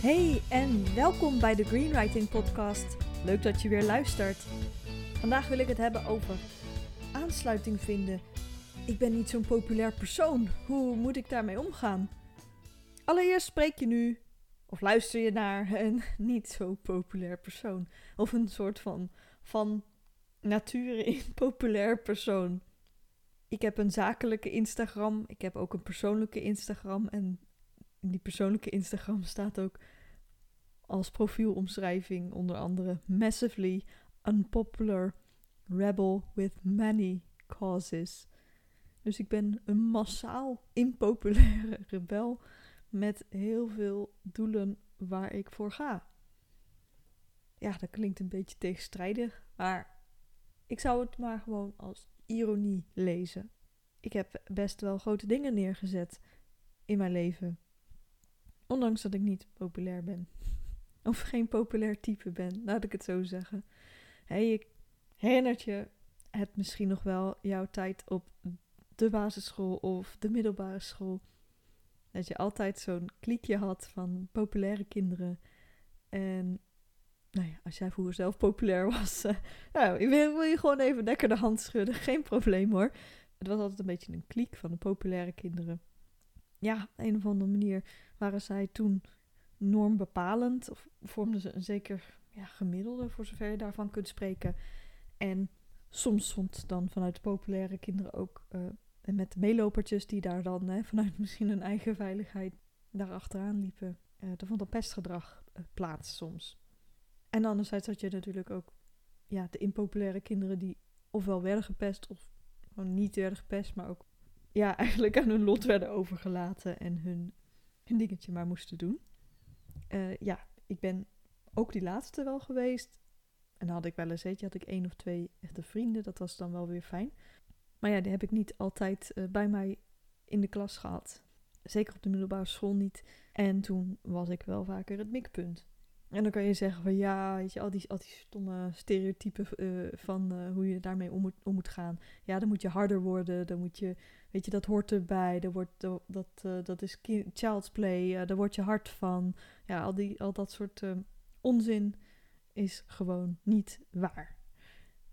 Hey en welkom bij de Greenwriting Podcast. Leuk dat je weer luistert. Vandaag wil ik het hebben over aansluiting vinden. Ik ben niet zo'n populair persoon. Hoe moet ik daarmee omgaan? Allereerst spreek je nu of luister je naar een niet zo populair persoon. Of een soort van, van nature in populair persoon. Ik heb een zakelijke Instagram. Ik heb ook een persoonlijke Instagram. En in die persoonlijke Instagram staat ook als profielomschrijving onder andere massively unpopular rebel with many causes. Dus ik ben een massaal impopulaire rebel met heel veel doelen waar ik voor ga. Ja, dat klinkt een beetje tegenstrijdig, maar ik zou het maar gewoon als ironie lezen. Ik heb best wel grote dingen neergezet in mijn leven. Ondanks dat ik niet populair ben. Of geen populair type ben, laat ik het zo zeggen. Hey, ik herinnert je het misschien nog wel jouw tijd op de basisschool of de middelbare school. Dat je altijd zo'n kliekje had van populaire kinderen. En nou ja, als jij vroeger zelf populair was, uh, nou, wil, wil je gewoon even lekker de hand schudden. Geen probleem hoor. Het was altijd een beetje een kliek van de populaire kinderen. Ja, op een of andere manier waren zij toen normbepalend. Of vormden ze een zeker ja, gemiddelde, voor zover je daarvan kunt spreken. En soms stond dan vanuit de populaire kinderen ook uh, met meelopertjes die daar dan hè, vanuit misschien hun eigen veiligheid daar achteraan liepen. Uh, er vond dan pestgedrag uh, plaats soms. En anderzijds had je natuurlijk ook ja, de impopulaire kinderen die ofwel werden gepest of gewoon niet werden gepest, maar ook ja, eigenlijk aan hun lot werden overgelaten en hun, hun dingetje maar moesten doen. Uh, ja, ik ben ook die laatste wel geweest. En dan had ik wel eens, weet je, had ik één of twee echte vrienden. Dat was dan wel weer fijn. Maar ja, die heb ik niet altijd uh, bij mij in de klas gehad. Zeker op de middelbare school niet. En toen was ik wel vaker het mikpunt. En dan kan je zeggen van ja, weet je, al die, al die stomme stereotypen uh, van uh, hoe je daarmee om moet, om moet gaan. Ja, dan moet je harder worden, dan moet je, weet je, dat hoort erbij. Dat, wordt, dat, dat, dat is child's play, daar word je hard van. Ja, al, die, al dat soort onzin is gewoon niet waar.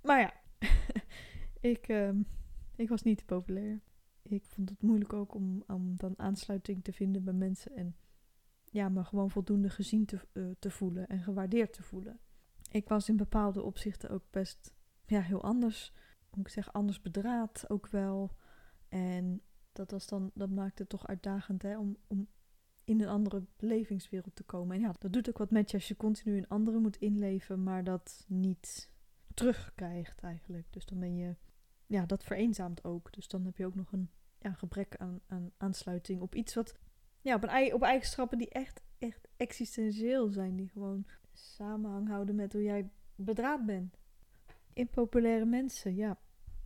Maar ja, ik, ehm, ik was niet populair. Ik vond het moeilijk ook om, om dan aansluiting te vinden bij mensen en ja, me gewoon voldoende gezien te, uh, te voelen en gewaardeerd te voelen. Ik was in bepaalde opzichten ook best ja, heel anders. Hoe ik zeg, anders bedraad ook wel. En dat, was dan, dat maakte het toch uitdagend hè, om, om in een andere belevingswereld te komen. En ja, dat doet ook wat met je als je continu in anderen moet inleven, maar dat niet terugkrijgt eigenlijk. Dus dan ben je, ja, dat vereenzaamt ook. Dus dan heb je ook nog een ja, gebrek aan, aan aansluiting op iets wat ja, op, een, op eigenschappen die echt, echt existentieel zijn. Die gewoon samenhang houden met hoe jij bedraad bent. Impopulaire mensen, ja.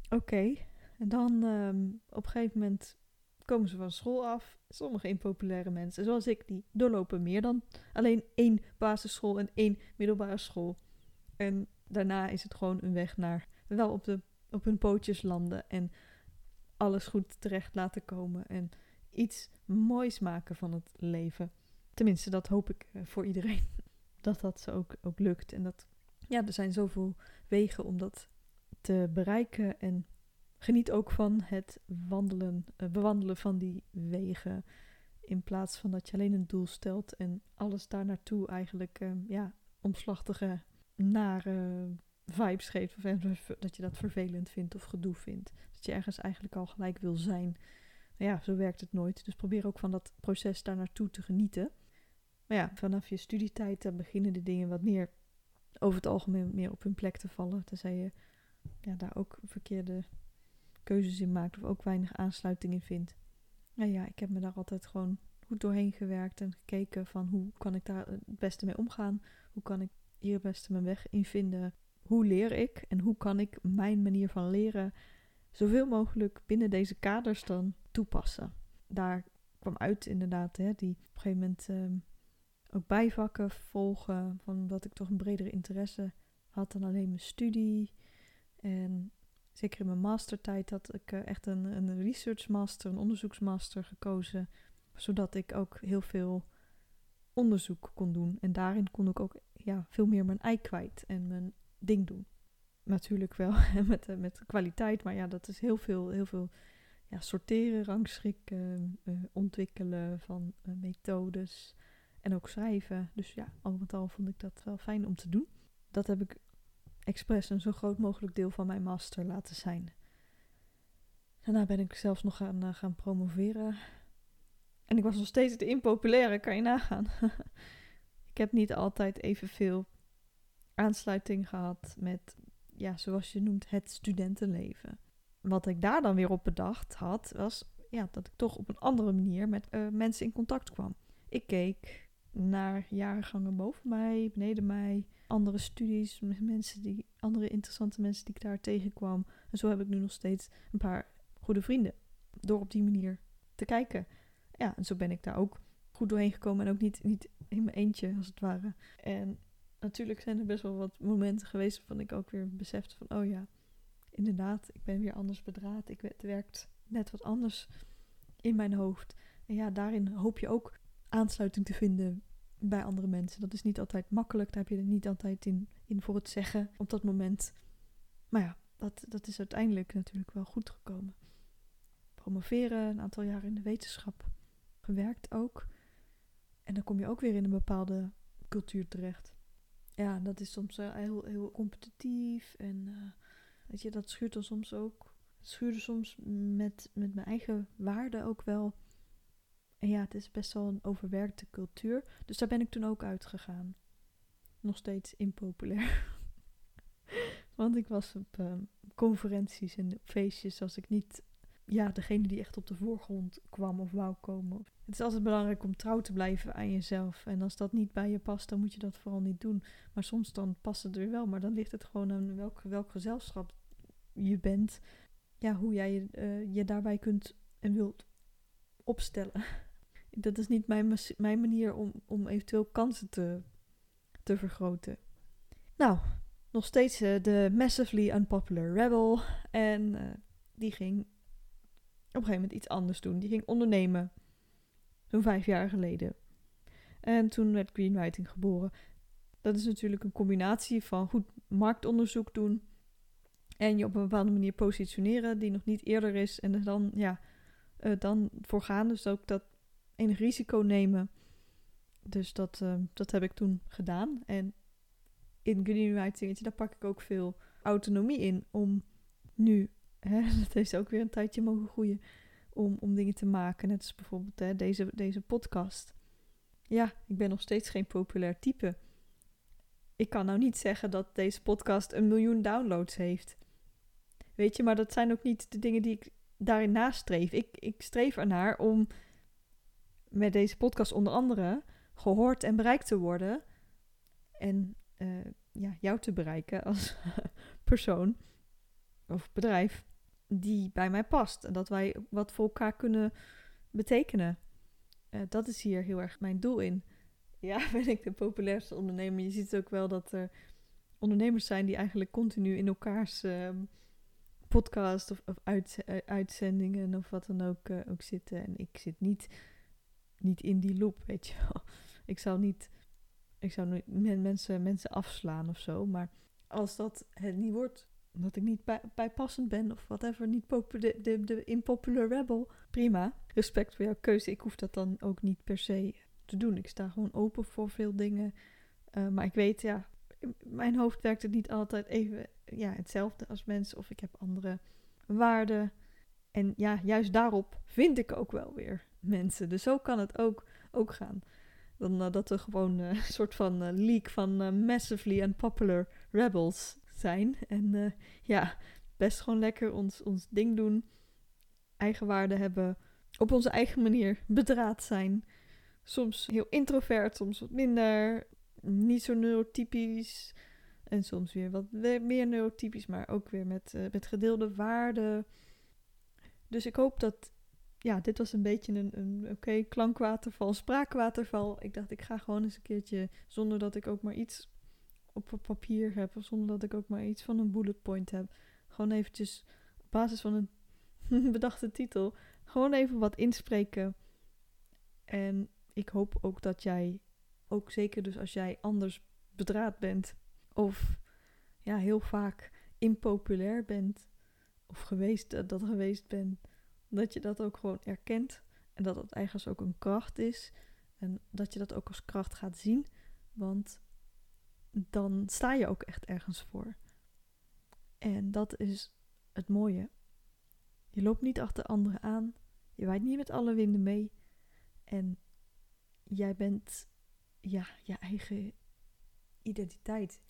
Oké. En dan um, op een gegeven moment komen ze van school af. Sommige impopulaire mensen, zoals ik, die doorlopen meer dan alleen één basisschool en één middelbare school. En daarna is het gewoon een weg naar wel op, de, op hun pootjes landen en alles goed terecht laten komen. En iets moois maken van het leven. Tenminste, dat hoop ik eh, voor iedereen. Dat dat zo ook, ook lukt. En dat, ja, er zijn zoveel wegen om dat te bereiken. En geniet ook van het wandelen, uh, bewandelen van die wegen. In plaats van dat je alleen een doel stelt en alles daar naartoe eigenlijk, uh, ja, omslachtige, nare vibes geeft. Of dat je dat vervelend vindt of gedoe vindt. Dat je ergens eigenlijk al gelijk wil zijn ja, zo werkt het nooit. Dus probeer ook van dat proces daar naartoe te genieten. Maar ja, vanaf je studietijd beginnen de dingen wat meer over het algemeen meer op hun plek te vallen. Tenzij je ja, daar ook verkeerde keuzes in maakt of ook weinig aansluiting in vindt. Nou ja, ik heb me daar altijd gewoon goed doorheen gewerkt en gekeken van hoe kan ik daar het beste mee omgaan? Hoe kan ik hier het beste mijn weg in vinden? Hoe leer ik en hoe kan ik mijn manier van leren zoveel mogelijk binnen deze kaders dan toepassen. Daar kwam uit inderdaad, hè, die op een gegeven moment um, ook bijvakken volgen, van dat ik toch een bredere interesse had dan alleen mijn studie. En zeker in mijn mastertijd had ik uh, echt een, een research master, een onderzoeksmaster gekozen, zodat ik ook heel veel onderzoek kon doen. En daarin kon ik ook ja, veel meer mijn ei kwijt en mijn ding doen. Natuurlijk wel met, uh, met kwaliteit, maar ja, dat is heel veel, heel veel ja, sorteren, rangschikken, uh, ontwikkelen van uh, methodes en ook schrijven. Dus ja, al met al vond ik dat wel fijn om te doen. Dat heb ik expres een zo groot mogelijk deel van mijn master laten zijn. Daarna ben ik zelfs nog gaan, promoveren. En ik was nog steeds de impopulaire, kan je nagaan. ik heb niet altijd evenveel aansluiting gehad met, ja, zoals je noemt, het studentenleven. Wat ik daar dan weer op bedacht had, was ja, dat ik toch op een andere manier met uh, mensen in contact kwam. Ik keek naar jarengangen boven mij, beneden mij, andere studies, mensen die, andere interessante mensen die ik daar tegenkwam. En zo heb ik nu nog steeds een paar goede vrienden. Door op die manier te kijken. Ja, en zo ben ik daar ook goed doorheen gekomen. En ook niet, niet in mijn eentje, als het ware. En natuurlijk zijn er best wel wat momenten geweest waarvan ik ook weer besefte van... Oh ja, inderdaad, ik ben weer anders bedraad. Ik, het werkt net wat anders in mijn hoofd. En ja, daarin hoop je ook aansluiting te vinden bij andere mensen. Dat is niet altijd makkelijk. Daar heb je er niet altijd in, in voor het zeggen op dat moment. Maar ja, dat, dat is uiteindelijk natuurlijk wel goed gekomen. Promoveren, een aantal jaar in de wetenschap gewerkt ook. En dan kom je ook weer in een bepaalde cultuur terecht. Ja, dat is soms uh, heel, heel competitief. En uh, weet je, dat schuurt er soms ook. Schuurde soms met, met mijn eigen waarden ook wel. En ja, het is best wel een overwerkte cultuur. Dus daar ben ik toen ook uitgegaan. Nog steeds impopulair. Want ik was op uh, conferenties en feestjes als ik niet, ja, degene die echt op de voorgrond kwam of wou komen. Het is altijd belangrijk om trouw te blijven aan jezelf. En als dat niet bij je past, dan moet je dat vooral niet doen. Maar soms dan past het er wel, maar dan ligt het gewoon aan welk, welk gezelschap je bent. Ja, hoe jij je, uh, je daarbij kunt en wilt opstellen. Dat is niet mijn, mijn manier om, om eventueel kansen te, te vergroten. Nou, nog steeds uh, de massively unpopular rebel. En uh, die ging op een gegeven moment iets anders doen. Die ging ondernemen. Zo'n vijf jaar geleden. En toen werd Greenwriting geboren. Dat is natuurlijk een combinatie van goed marktonderzoek doen. En je op een bepaalde manier positioneren die nog niet eerder is. En dan, ja, uh, dan voor gaan. Dus ook dat enig risico nemen. Dus dat, uh, dat heb ik toen gedaan. En in greenwriting, daar pak ik ook veel autonomie in om nu, hè, dat heeft ook weer een tijdje mogen groeien, om, om dingen te maken. Net als bijvoorbeeld hè, deze, deze podcast. Ja, ik ben nog steeds geen populair type. Ik kan nou niet zeggen dat deze podcast een miljoen downloads heeft. Weet je, maar dat zijn ook niet de dingen die ik daarin nastreef. Ik, ik streef ernaar om met deze podcast onder andere gehoord en bereikt te worden. En uh, ja, jou te bereiken als persoon of bedrijf die bij mij past. En dat wij wat voor elkaar kunnen betekenen. Uh, dat is hier heel erg mijn doel in. Ja, ben ik de populairste ondernemer. Je ziet ook wel dat er ondernemers zijn die eigenlijk continu in elkaars uh, podcast of, uh, uitzendingen of wat dan ook, ook zitten. En ik zit niet, niet in die loop, weet je wel. Ik zou niet ik zou nooit mensen, mensen afslaan of zo. Maar als dat het niet wordt, omdat ik niet bij, bijpassend ben of whatever, niet de, de, de impopular rebel, prima. Respect voor jouw keuze. Ik hoef dat dan ook niet per se te doen. Ik sta gewoon open voor veel dingen. Uh, maar ik weet, ja, mijn hoofd werkt het niet altijd even ja, hetzelfde als mensen. Of ik heb andere waarden. En ja, juist daarop vind ik ook wel weer mensen. Dus zo kan het ook, ook gaan dan uh, dat er gewoon uh, een soort van uh, leak van massively unpopular rebels zijn. En ja, best gewoon lekker ons, ons ding doen, eigenwaarde hebben, op onze eigen manier bedraad zijn. Soms heel introvert, soms wat minder, niet zo neurotypisch. En soms weer wat meer neurotypisch, maar ook weer met, met gedeelde waarden. Dus ik hoop dat ja, dit was een beetje een, een oké klankwaterval, spraakwaterval. Ik dacht, ik ga gewoon eens een keertje, zonder dat ik ook maar iets op papier heb, of zonder dat ik ook maar iets van een bullet point heb, gewoon eventjes op basis van een bedachte titel, gewoon even wat inspreken. En ik hoop ook dat jij ook zeker dus als jij anders bedraad bent. Of ja, heel vaak impopulair bent. Of geweest, uh, dat geweest bent. Dat je dat ook gewoon erkent. En dat dat eigenlijk ook een kracht is. En dat je dat ook als kracht gaat zien. Want dan sta je ook echt ergens voor. En dat is het mooie. Je loopt niet achter anderen aan. Je waait niet met alle winden mee. En jij bent ja, je eigen identiteit.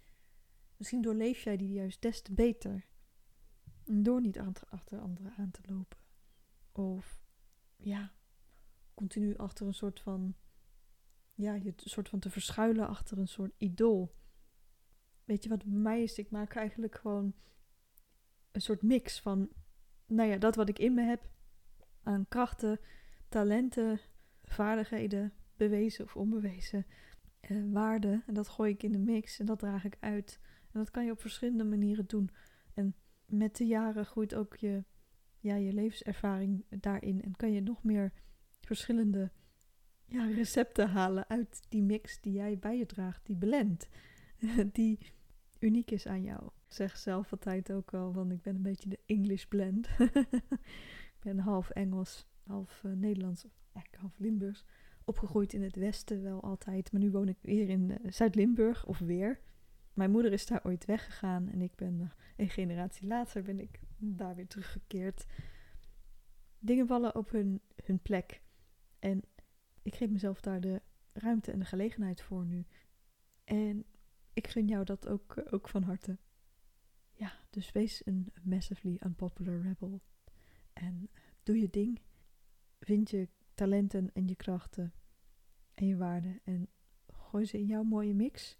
Misschien doorleef jij die juist des te beter. Door niet achter anderen aan te lopen. Of ja, continu achter een soort van. Ja, je soort van te verschuilen achter een soort idool. Weet je wat bij mij is? Ik maak eigenlijk gewoon een soort mix van. Nou ja, dat wat ik in me heb. Aan krachten, talenten, vaardigheden, bewezen of onbewezen uh, waarden. En dat gooi ik in de mix en dat draag ik uit. En dat kan je op verschillende manieren doen. En met de jaren groeit ook je, ja, je levenservaring daarin. En kan je nog meer verschillende ja, recepten halen uit die mix die jij bij je draagt, die blend. die uniek is aan jou. Ik zeg zelf altijd ook wel, want ik ben een beetje de English blend. ik ben half Engels, half uh, Nederlands, eigenlijk half Limburgs opgegroeid in het westen wel altijd. Maar nu woon ik weer in uh, Zuid-Limburg, of weer. Mijn moeder is daar ooit weggegaan en ik ben een generatie later ben ik daar weer teruggekeerd. Dingen vallen op hun, hun plek. En ik geef mezelf daar de ruimte en de gelegenheid voor nu. En ik gun jou dat ook, uh, ook van harte. Ja, dus wees een massively unpopular rebel. En doe je ding. Vind je talenten en je krachten en je waarden en gooi ze in jouw mooie mix.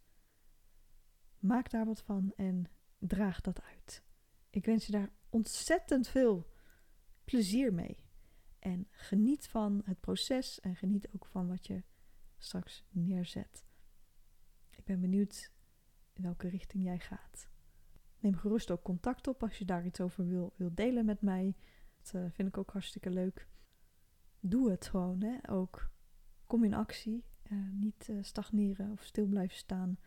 Maak daar wat van en draag dat uit. Ik wens je daar ontzettend veel plezier mee. En geniet van het proces en geniet ook van wat je straks neerzet. Ik ben benieuwd in welke richting jij gaat. Neem gerust ook contact op als je daar iets over wil, wil delen met mij. Dat uh, vind ik ook hartstikke leuk doe het gewoon. Hè? Ook kom in actie. Uh, niet uh, stagneren of stil blijven staan.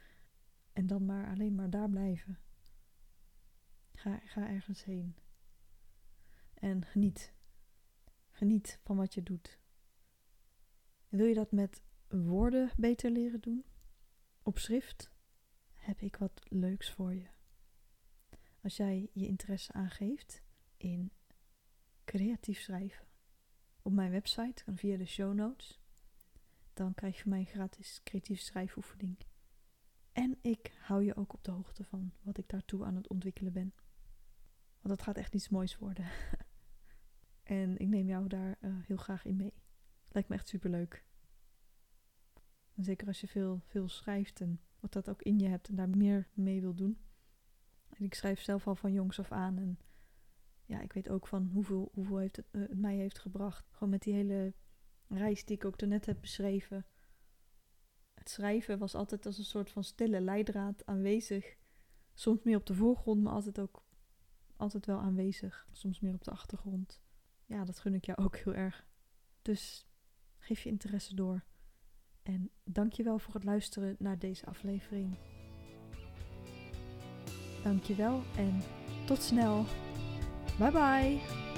En dan maar alleen maar daar blijven. Ga, ga ergens heen. En geniet. Geniet van wat je doet. En wil je dat met woorden beter leren doen? Op schrift heb ik wat leuks voor je. Als jij je interesse aangeeft in creatief schrijven op mijn website, kan via de show notes. Dan krijg je van mij een gratis creatieve schrijfoefening. En ik hou je ook op de hoogte van wat ik daartoe aan het ontwikkelen ben. Want dat gaat echt iets moois worden. en ik neem jou daar uh, heel graag in mee. Lijkt me echt super leuk. En zeker als je veel, veel schrijft en wat dat ook in je hebt en daar meer mee wil doen. En ik schrijf zelf al van jongs af aan en ja, ik weet ook van hoeveel, hoeveel heeft het, uh, mij heeft gebracht. Gewoon met die hele reis die ik ook daarnet heb beschreven. Schrijven was altijd als een soort van stille leidraad aanwezig. Soms meer op de voorgrond, maar altijd ook altijd wel aanwezig. Soms meer op de achtergrond. Ja, dat gun ik jou ook heel erg. Dus geef je interesse door. En dank je wel voor het luisteren naar deze aflevering. Dank je wel en tot snel. Bye bye.